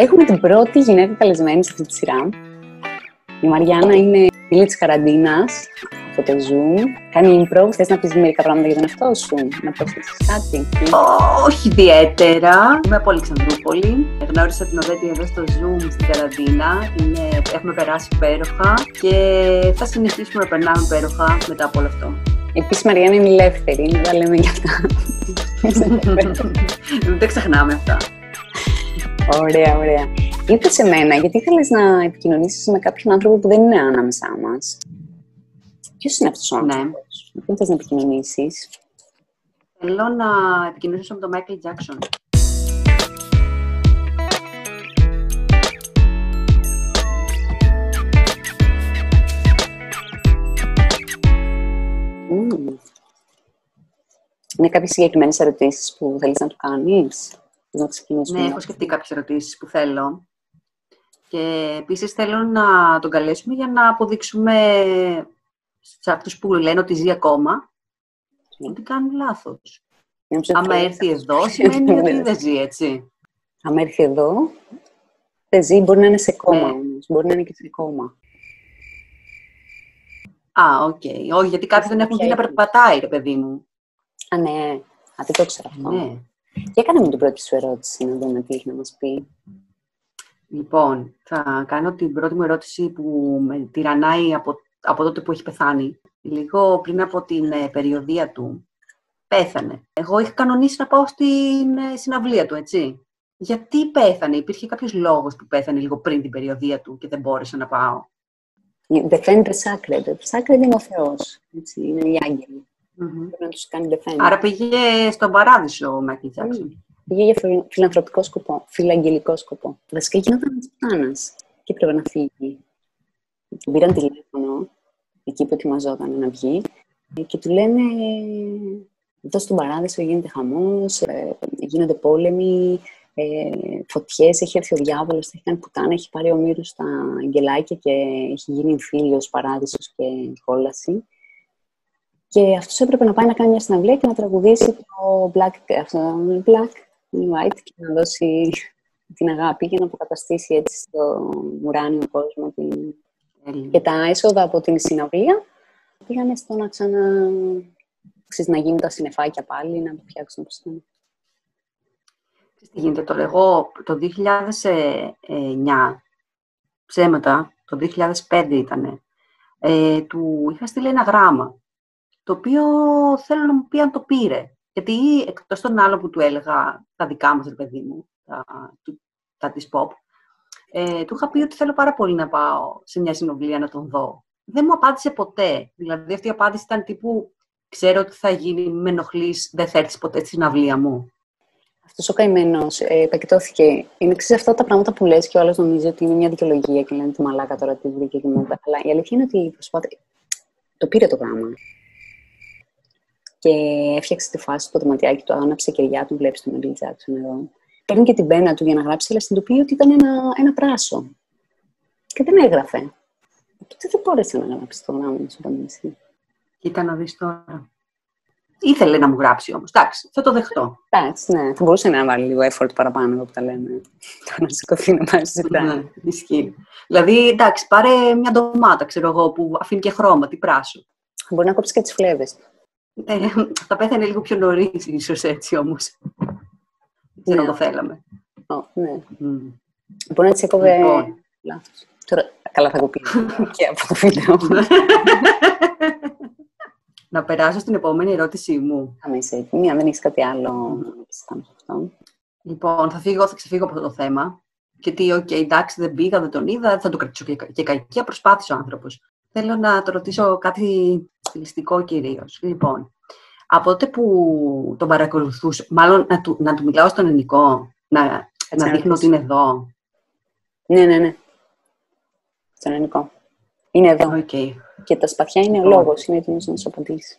Έχουμε την πρώτη γυναίκα καλεσμένη σε αυτή τη σειρά. Η Μαριάννα είναι φίλη της καραντίνας από το Zoom. Κάνει improv. Θες να πεις μερικά πράγματα για τον εαυτό σου, να προσθέσεις κάτι. Όχι ιδιαίτερα. Είμαι από Αλεξανδρούπολη. Γνώρισα την Οδέτη εδώ στο Zoom στην καραντίνα. Είναι... Έχουμε περάσει υπέροχα και θα συνεχίσουμε να περνάμε υπέροχα μετά από όλο αυτό. Επίσης, Μαριάννα είναι ελεύθερη, να τα λέμε για αυτά. Δεν τα ξεχνάμε αυτά. Ωραία, ωραία. Είπε σε μένα, γιατί ήθελε να επικοινωνήσεις με κάποιον άνθρωπο που δεν είναι ανάμεσά μας; Ποιος είναι αυτός ο άνθρωπος, με ποιον θες να επικοινωνήσεις; Θέλω να επικοινωνήσω με τον Μάικλ Τζάξον. Είναι κάποιες συγκεκριμένες ερωτήσεις που θέλεις να του κάνεις; Να ναι, έχω σκεφτεί κάποιες ερωτήσεις που θέλω. Και επίσης θέλω να τον καλέσουμε για να αποδείξουμε σε αυτού που λένε ότι ζει ακόμα ότι κάνουν λάθος. Αν έρθει εδώ, σημαίνει ότι δεν ζει, έτσι. Αν έρθει εδώ, δεν ζει, μπορεί να είναι σε κόμμα ναι. όμως. Μπορεί να είναι και σε κόμμα. Α, ok. Okay. Όχι, γιατί κάποιοι δεν έχουν δει να περπατάει, ρε παιδί μου. Α, ναι. Α, δεν το ξέρω αυτό. Ναι. Και έκανε μου την πρώτη σου ερώτηση, να δούμε τι έχει να μας πει. Λοιπόν, θα κάνω την πρώτη μου ερώτηση που με τυραννάει από, από τότε που έχει πεθάνει. Λίγο πριν από την ε, περιοδεία του, πέθανε. Εγώ είχα κανονίσει να πάω στην ε, συναυλία του, έτσι. Γιατί πέθανε, υπήρχε κάποιος λόγος που πέθανε λίγο πριν την περιοδεία του και δεν μπόρεσα να πάω; The sacred. The sacred είναι ο Θεός, έτσι, είναι οι άγγελοι. Mm-hmm. να τους κάνει defend. Άρα πήγε στον παράδεισο ο Μάικλ Τζάξον. Πήγε για φιλανθρωπικό σκοπό, φιλαγγελικό σκοπό. Βασικά γινόταν τη πλάνα και έπρεπε να φύγει. Του πήραν τηλέφωνο, εκεί που ετοιμαζόταν να βγει, και του λένε εδώ στον παράδεισο γίνεται χαμός, ε, γίνονται πόλεμοι, ε, φωτιές, έχει έρθει ο διάβολος, θα έχει κάνει πουτάνα, έχει πάρει ο Μύρος στα αγγελάκια και έχει γίνει εμφύλιος παράδεισος και κόλαση. Και αυτός έπρεπε να πάει να κάνει μια συναυλία και να τραγουδήσει το Black, αυτό, Black and White και να δώσει την αγάπη και να αποκαταστήσει έτσι στο ουράνιο κόσμο την... Και τα έσοδα από την συναυλία. Πήγανε στο να ξανα... Ξέρεις, να γίνουν τα συνεφάκια πάλι, να το φτιάξουν όπως ήταν. Τι γίνεται τώρα, εγώ το 2009, ψέματα, το 2005 ήταν, ε, του είχα στείλει ένα γράμμα το οποίο θέλω να μου πει αν το πήρε. Γιατί εκτός των άλλων που του έλεγα τα δικά μας, παιδί μου, τα, τα της pop, ε, του είχα πει ότι θέλω πάρα πολύ να πάω σε μια συνομιλία να τον δω. Δεν μου απάντησε ποτέ. Δηλαδή αυτή η απάντηση ήταν τύπου ξέρω ότι θα γίνει, με ενοχλείς, δεν θα έρθεις ποτέ στη συναυλία μου. Αυτός ο καημένος ε, επεκτώθηκε. Είναι ξέρεις αυτά τα πράγματα που λες και ο άλλος νομίζει ότι είναι μια δικαιολογία και λένε τη μαλάκα τώρα τι βρήκε και μετά. Αλλά η αλήθεια είναι ότι προσπάθησε. Το πήρε το γράμμα και έφτιαξε τη φάση στο δωματιάκι του, άναψε κεριά του, βλέπεις τον Michael Jackson εδώ. Παίρνει και την πένα του για να γράψει, αλλά συνειδητοποιεί ότι ήταν ένα, ένα πράσο. Και δεν έγραφε. Οπότε δεν μπόρεσε να γράψει το γράμμα μου στο εσύ. Κοίτα να δεις τώρα. Ήθελε να μου γράψει όμως. Εντάξει, θα το δεχτώ. Εντάξει, ναι. Θα μπορούσε να βάλει λίγο effort παραπάνω εδώ που τα λέμε. Το να σηκωθεί να πάει συζητάει. Ναι, ισχύει. Δηλαδή, εντάξει, πάρε μια ντομάτα, ξέρω εγώ, που αφήνει και χρώμα, τι πράσο. Μπορεί να κόψεις και τις φλέβες. Ε, θα πέθανε λίγο πιο νωρίς, ίσως έτσι όμως. Δεν ναι. το θέλαμε. Oh, ναι. Mm. Μπορεί να τη έκοβε. Λοιπόν. Λάθος. Τώρα, καλά θα κοπεί και από το βίντεο. να περάσω στην επόμενη ερώτησή μου. Αν είσαι έτοιμη, αν δεν έχεις κάτι άλλο να αυτό. Λοιπόν, θα, φύγω, θα ξεφύγω από αυτό το θέμα. Γιατί, ok, okay, εντάξει, δεν πήγα, δεν τον είδα, θα το κρατήσω και, και κακία. Προσπάθησε ο άνθρωπος. Θέλω να το ρωτήσω κάτι στιλιστικό κυρίως. Λοιπόν, από τότε που τον παρακολουθούσε, μάλλον να του, να του μιλάω στον ελληνικό, να, να δείχνω ότι είναι εδώ. Ναι, ναι, ναι. Στον ελληνικό. Είναι εδώ. Okay. Και τα σπαθιά είναι ο λόγος, είναι έτοιμος να σου απαντήσει.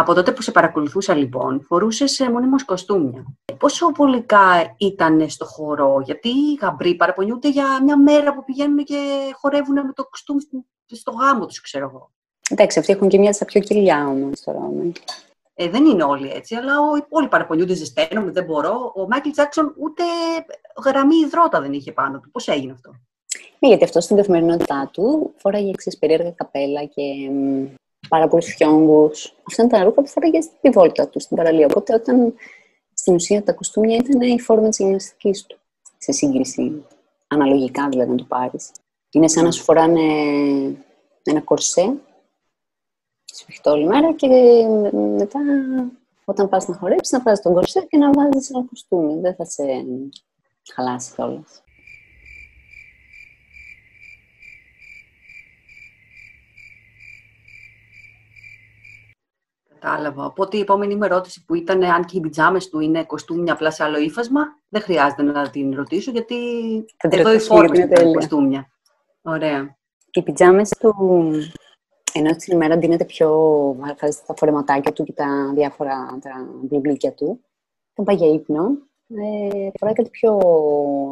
Από τότε που σε παρακολουθούσα λοιπόν, φορούσε μονίμως κοστούμια. Πόσο βολικά ήταν στο χώρο, γιατί οι γαμπροί παραπονιούνται για μια μέρα που πηγαίνουν και χορεύουν με το κοστούμι στο γάμο τους, ξέρω εγώ. Εντάξει, αυτοί έχουν και μια στα πιο κοιλιά όμως τώρα. Ναι. Ε, δεν είναι όλοι έτσι, αλλά όλοι παραπονιούνται, ζεσταίνομαι, δεν μπορώ. Ο Μάικλ Τζάξον ούτε γραμμή υδρότα δεν είχε πάνω του. Πώς έγινε αυτό; Ναι, γιατί αυτό στην καθημερινότητά του φοράγε εξής περίεργα καπέλα και πάρα πολλού φιόγκου. Αυτά είναι τα ρούχα που φοράγες στη βόλτα τους, στην παραλία. Οπότε όταν στην ουσία τα κουστούμια ήταν η φόρμα της γυμναστικής του. Σε σύγκριση, αναλογικά δηλαδή να το πάρεις. Είναι σαν να σου φοράνε ένα κορσέ σφιχτό όλη μέρα και μετά όταν πας να χορέψεις να βάζεις τον κορσέ και να βάζεις ένα κουστούμι. Δεν θα σε χαλάσει κιόλας. Κατάλαβα. Οπότε η επόμενη μου ερώτηση που ήταν αν και οι πιτζάμες του είναι κοστούμια απλά σε άλλο ύφασμα, δεν χρειάζεται να την ρωτήσω γιατί εδώ η φόρμα είναι κοστούμια. Ωραία. Οι πιτζάμες του ενώ στην ημέρα ντύνεται πιο, βάζει τα φορεματάκια του και τα διάφορα τα μπλουμπλίκια του. Όταν πάει για ύπνο, ε, φοράει κάτι πιο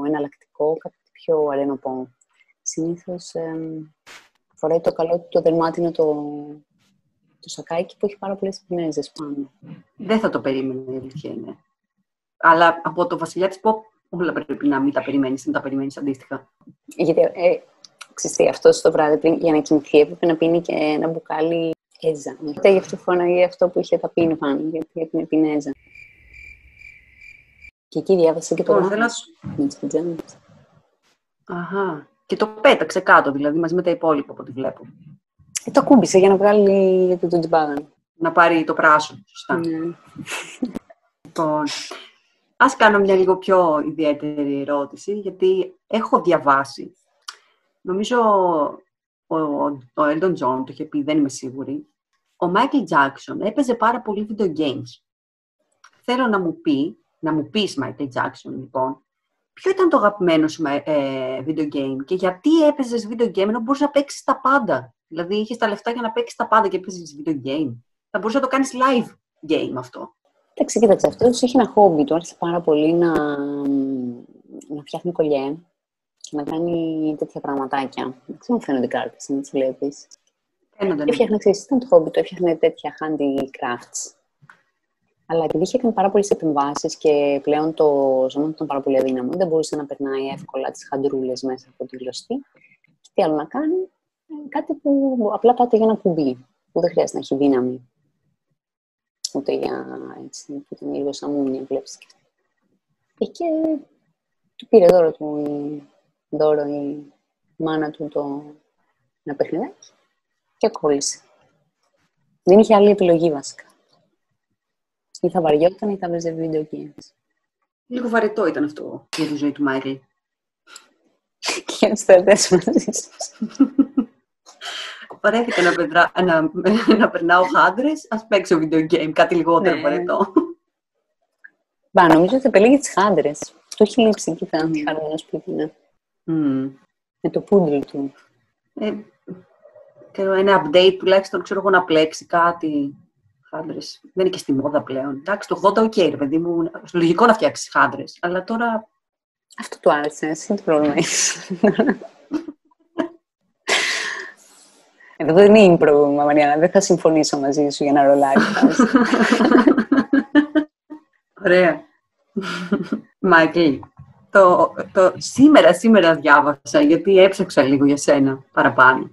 εναλλακτικό, κάτι πιο αρενοπό. Συνήθως ε, φοράει το καλό του το δερμάτινο το, το σακάκι που έχει πάρα πολλές πινέζε πάνω. Δεν θα το περίμενε, η αλήθεια είναι. Αλλά από το βασιλιά της Pop όλα πρέπει να μην τα περιμένεις, να τα περιμένεις αντίστοιχα. Γιατί ε, Ξέρετε, αυτό το βράδυ πριν, για να κοιμηθεί έπρεπε να πίνει και ένα μπουκάλι έζα. Μετά γι' αυτό φώναγε αυτό που είχε θα πίνει πάνω, γιατί έπινε πινέζα. Και εκεί διάβασε και το γράφο με τις πιτζάμες. Αχα. Και το πέταξε κάτω, δηλαδή, μαζί με τα υπόλοιπα από ό,τι βλέπω. Ε, το κούμπησε για να βγάλει το τζιμπάγαν. Να πάρει το πράσο, σωστά. Ναι. λοιπόν, ας κάνω μια λίγο πιο ιδιαίτερη ερώτηση, γιατί έχω διαβάσει Νομίζω ο, ο Elton John το είχε πει, δεν είμαι σίγουρη. Ο Michael Jackson έπαιζε πάρα πολύ video games. Θέλω να μου πει, να μου πεις Michael Jackson λοιπόν, ποιο ήταν το αγαπημένο σου ε, video game και γιατί έπαιζες video game ενώ μπορούσε να παίξεις τα πάντα. Δηλαδή είχες τα λεφτά για να παίξεις τα πάντα και έπαιζε video game. Θα μπορούσε να το κάνεις live game αυτό. Εντάξει, κοίταξε, αυτός είχε ένα χόμπι. Του άρεσε πάρα πολύ να, να φτιάχνει κολλιέ να κάνει τέτοια πραγματάκια. Δεν ξέρω φαίνονται κάρτες, αν τις βλέπεις. Φαίνονται. Ναι. Έφτιαχνε, ξέρεις, ήταν το χόμπι του, έφτιαχνε τέτοια handicrafts. Αλλά επειδή είχε κάνει πάρα πολλές επεμβάσεις και πλέον το ζώμα ήταν πάρα πολύ αδύναμο, δεν μπορούσε να περνάει εύκολα τις χαντρούλες μέσα από τη γλωστή. Και τι άλλο να κάνει, ε, κάτι που απλά πάτε για ένα κουμπί, που δεν χρειάζεται να έχει δύναμη. Ούτε για έτσι, που ήταν λίγο σαν μούνια, βλέπεις και Και του πήρε δώρο του δώρο η μάνα του το ένα παιχνιδάκι και κόλλησε. Δεν είχε άλλη επιλογή βασικά. Ή θα βαριόταν ή θα παίζει βίντεο games. Λίγο βαρετό ήταν αυτό για τη ζωή του Μάικλ. και για τους μαζί σας. Βαρέθηκα να, πετρά, να, να περνάω χάντρες, ας παίξω video game, κάτι λιγότερο ναι. βαρετό. Μπα, νομίζω ότι επιλέγει τις χάντρες. Του έχει λείψει, κοίτα, χαρούμενο σπίτι, ναι. Mm. Με το poodle του. Ε, ένα update τουλάχιστον ξέρω εγώ να πλέξει κάτι. Χάντρες. Δεν είναι και στη μόδα πλέον. Εντάξει, το 80 ok, okay, ρε παιδί μου. Λογικό να φτιάξεις χάντρες. Αλλά τώρα. Αυτό του άρεσε. Εσύ τι πρόβλημα Εδώ δεν είναι πρόβλημα, Μαριάννα. Δεν θα συμφωνήσω μαζί σου για να ρολάει. Ωραία. Μάικλ, το, το, σήμερα, σήμερα διάβασα, γιατί έψαξα λίγο για σένα παραπάνω,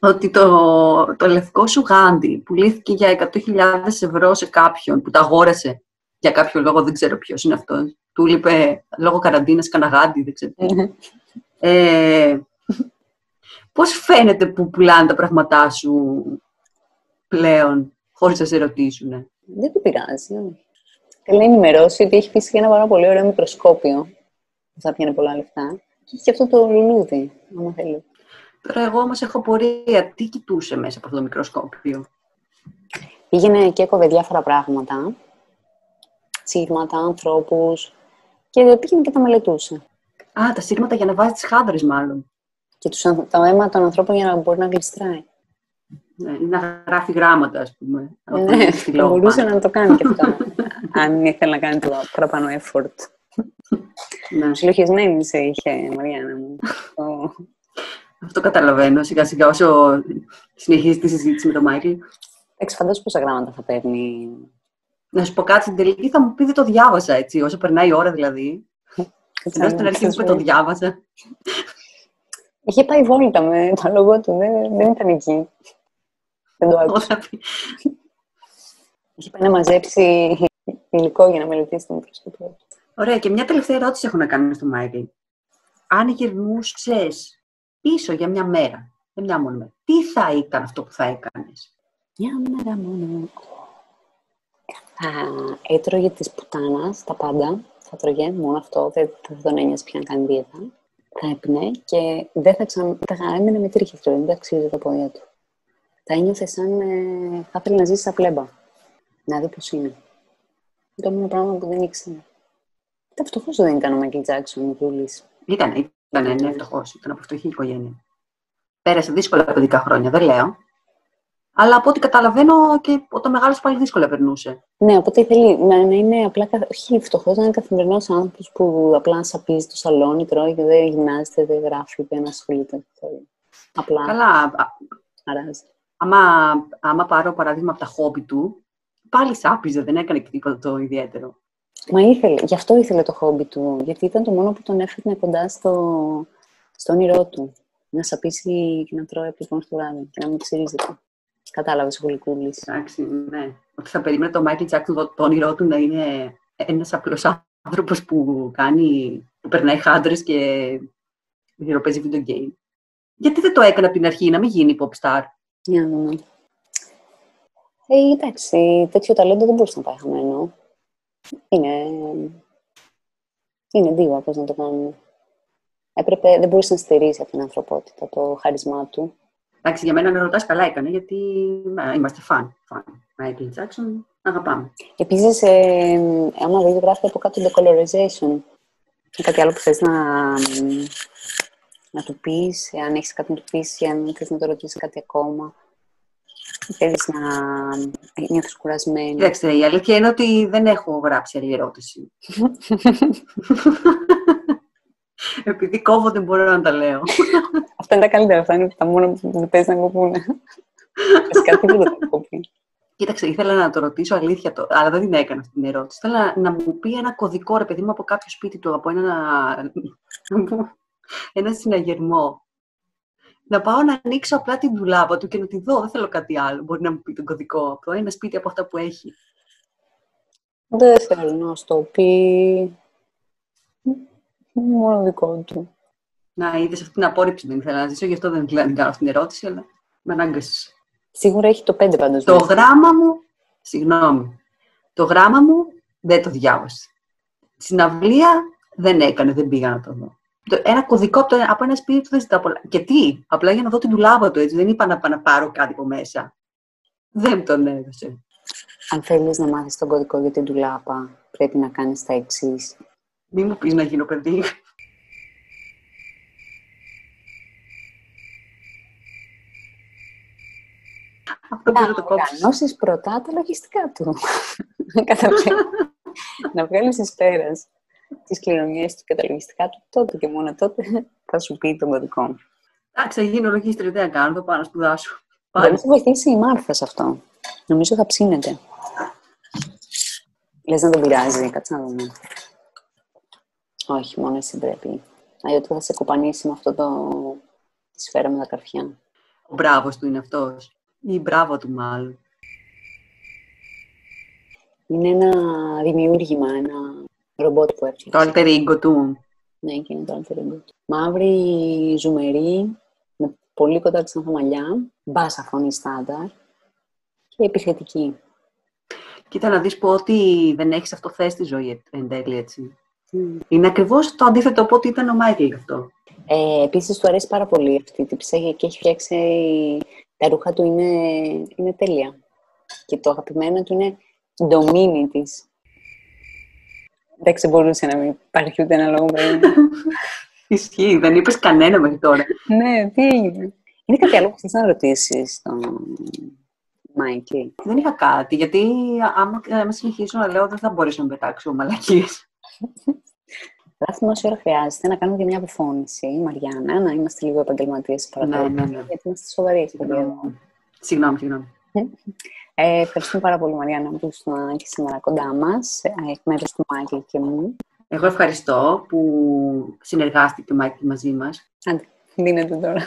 ότι το, το λευκό σου γάντι πουλήθηκε για 100.000 ευρώ σε κάποιον που τα αγόρασε για κάποιο λόγο, δεν ξέρω ποιος είναι αυτός. Του είπε λόγω καραντίνας καναγάντι, δεν ξέρω. ε, πώς φαίνεται που πουλάνε τα πράγματά σου πλέον, χωρίς να σε ρωτήσουν. Δεν του πειράζει. Θέλω να ενημερώσει ότι έχει πει ένα πάρα πολύ ωραίο μικροσκόπιο θα πιάνει πολλά λεφτά. Και έχει αυτό το λουλούδι, άμα θέλει. Τώρα εγώ όμως έχω πορεία. Τι κοιτούσε μέσα από αυτό το μικροσκόπιο; Πήγαινε και έκοβε διάφορα πράγματα. Σύρματα, ανθρώπους. Και πήγαινε και τα μελετούσε. Α, τα σύρματα για να βάζει τις χάδρες μάλλον. Και τους, τα αίμα των ανθρώπων για να μπορεί να γλιστράει. Ναι, να γράφει γράμματα, ας πούμε. Ναι, θα μπορούσε να το κάνει και αυτό. αν ήθελε να κάνει το παραπάνω effort. Ναι. Συλλογισμένη σε είχε, Μαριάννα μου. Αυτό καταλαβαίνω σιγά σιγά όσο συνεχίζει τη συζήτηση με τον Μάικλ. Εντάξει, φαντάζομαι πόσα γράμματα θα παίρνει. Να σου πω κάτι στην τελική, θα μου πει δεν το διάβασα έτσι, όσο περνάει η ώρα δηλαδή. Ενώ στην αρχή μου είπε το διάβασα. Είχε πάει βόλτα με το λόγο του, δεν, δεν ήταν εκεί. Δεν το άκουσα. Είχε πάει να μαζέψει υλικό για να μελετήσει το μικροσκοπείο. Ωραία, και μια τελευταία ερώτηση έχω να κάνω στο Μάικλ. Αν γυρνούσες πίσω για μια μέρα, για μια μόνη μέρα, τι θα ήταν αυτό που θα έκανες; Μια μέρα μόνο. Θα έτρωγε τη πουτάνας τα πάντα. Θα τρώγε μόνο αυτό, δεν θα τον ένιωσε πια να κάνει δίαιτα. Θα έπινε και δεν θα ξανά. Θα έμεινε με τρίχε δεν θα αξίζει τα πόδια του. Θα ένιωθε σαν. Ε, θα ήθελε να ζήσει σαν πλέμπα. Να δει πώς είναι. Το μόνο πράγμα που δεν ήξερε. Ήταν φτωχός δεν ήταν ο Μάικλ Τζάξον, ο Δούλη. Ήταν, ήταν, ναι, φτωχός. Ήταν από φτωχή οικογένεια. Πέρασε δύσκολα παιδικά χρόνια, δεν λέω. Αλλά από ό,τι καταλαβαίνω και όταν μεγάλο πάλι δύσκολα περνούσε. Ναι, οπότε θέλει να, να είναι απλά. Όχι φτωχός, να είναι καθημερινός άνθρωπος που απλά σαπίζει το σαλόνι, τρώει και δεν γυμνάζεται, δεν γράφει, δεν ασχολείται. Απλά. Καλά. Αράζει. Άμα, άμα πάρω παράδειγμα από τα χόμπι του, πάλι σάπιζε, δεν έκανε και τίποτα το ιδιαίτερο. Μα ήθελε, γι' αυτό ήθελε το χόμπι του, γιατί ήταν το μόνο που τον έφερνε κοντά στο, στο όνειρό του. Να σαπίσει και να τρώει από το στο βράδυ και να μην ξυρίζεται. Κατάλαβες ο Γλυκούλη. Εντάξει, ναι. Ότι θα περίμενε το Μάικλ Τζάκσον το, το όνειρό του να είναι ένας απλός άνθρωπος που κάνει, που περνάει χάντρες και παίζει video game. Γιατί δεν το έκανε από την αρχή, να μην γίνει pop star. Ναι, ναι, ναι. Ε, εντάξει, τέτοιο ταλέντο δεν μπορούσε να πάει χαμένο. Είναι, είναι δίβα, πώς να το κάνουμε. Έπρεπε, δεν μπορούσε να στηρίζεις από την ανθρωπότητα το χάρισμά του. Εντάξει, για μένα να ρωτάς καλά έκανε, γιατί είμαστε φαν. φαν. Michael Jackson, αγαπάμε. Επίσης, ε, άμα δεν γράφει από κάτω decolorization, κάτι άλλο που θες να, να του πεις, αν έχεις κάτι να του πεις, αν θες να το ρωτήσεις κάτι ακόμα. Θέλεις να νιώθεις κουρασμένη. Κοιτάξτε, η αλήθεια είναι ότι δεν έχω γράψει άλλη ερώτηση. Επειδή κόβω δεν μπορώ να τα λέω. Αυτά είναι τα καλύτερα, αυτά είναι τα μόνα που δεν παίζει να κοπούνε. κάτι που δεν κοπεί. Κοίταξε, ήθελα να το ρωτήσω αλήθεια, το, αλλά δεν την έκανα αυτή την ερώτηση. Ήθελα να μου πει ένα κωδικό, ρε παιδί μου, από κάποιο σπίτι του, από ένα, ένα συναγερμό να πάω να ανοίξω απλά την τουλάπα του και να τη δω. Δεν θέλω κάτι άλλο. Μπορεί να μου πει τον κωδικό από ένα σπίτι από αυτά που έχει. Δεν θέλω να στο πει. Μόνο δικό του. Να, είδες αυτή την απόρριψη δεν ήθελα να ζήσω, γι' αυτό δεν ήθελα να κάνω αυτή την ερώτηση, αλλά με ανάγκασες. Σίγουρα έχει το πέντε πάντως. Το γράμμα μου, συγγνώμη, το γράμμα μου δεν το διάβασε. Συναυλία δεν έκανε, δεν πήγα να το δω ένα κωδικό από, από ένα σπίτι του δεν ζητάω πολλά. Και τι, απλά για να δω την τουλάβα του έτσι. Δεν είπα να, πάω να πάρω κάτι από μέσα. Δεν τον έδωσε. Αν θέλεις να μάθεις τον κωδικό για την τουλάπα, πρέπει να κάνεις τα εξής. Μην μου πεις να γίνω παιδί. Αυτό να το κόψεις. Να πρώτα τα λογιστικά του. να βγάλεις εις πέρας τι κληρονομιέ του και τα λογιστικά του, τότε και μόνο τότε θα σου πει τον κωδικό μου. Εντάξει, θα γίνω λογίστρια, δεν κάνω, το πάω να σπουδάσω. Δεν θα βοηθήσει η Μάρθα σε αυτό. Νομίζω θα ψήνεται. Λες να τον πειράζει, κάτσε να δούμε. Όχι, μόνο εσύ πρέπει. Αλλιώ θα σε κοπανίσει με αυτό το... τη σφαίρα με τα καρφιά. Ο μπράβος του είναι αυτός. Ή μπράβο του μάλλον. Είναι ένα δημιούργημα, ένα ρομπότ που έφτιαξε. Το alter ego του. Ναι, και είναι το alter ego του. Μαύρη, ζουμερή, με πολύ κοντά της μαλλιά, μπάσα φωνή στάνταρ και επιθετική. Κοίτα να δεις πω ότι δεν έχεις αυτό θέση στη ζωή εν τέλει έτσι. Είναι ακριβώς το αντίθετο από ό,τι ήταν ο Μάικλ αυτό. Ε, επίσης του αρέσει πάρα πολύ αυτή η ψέγια και έχει φτιάξει τα ρούχα του είναι, είναι τέλεια. Και το αγαπημένο του είναι το μήνυ της. Δεν ξεμπορούσε να μην υπάρχει ούτε ένα λόγο Ισχύει, δεν είπες κανένα μέχρι τώρα. ναι, τι έγινε. Είναι κάτι άλλο που θες να ρωτήσει τον Μάικλ. Δεν είχα κάτι, γιατί άμα, άμα συνεχίσω να λέω δεν θα μπορέσω να πετάξω μαλακίες. Γράφουμε όση ώρα χρειάζεται να κάνουμε και μια αποφώνηση, Μαριάννα, να είμαστε λίγο επαγγελματίες ναι, ναι, ναι. γιατί είμαστε σοβαροί. Συγγνώμη, συγγνώμη. Ε, ευχαριστούμε πάρα πολύ, Μαριάννα, που ήσουν και σήμερα κοντά μας, ε, εκ μέρους του Μάικλ και μου. Εγώ ευχαριστώ που συνεργάστηκε ο Μάικλ μαζί μας. Άντε, δίνετε τώρα.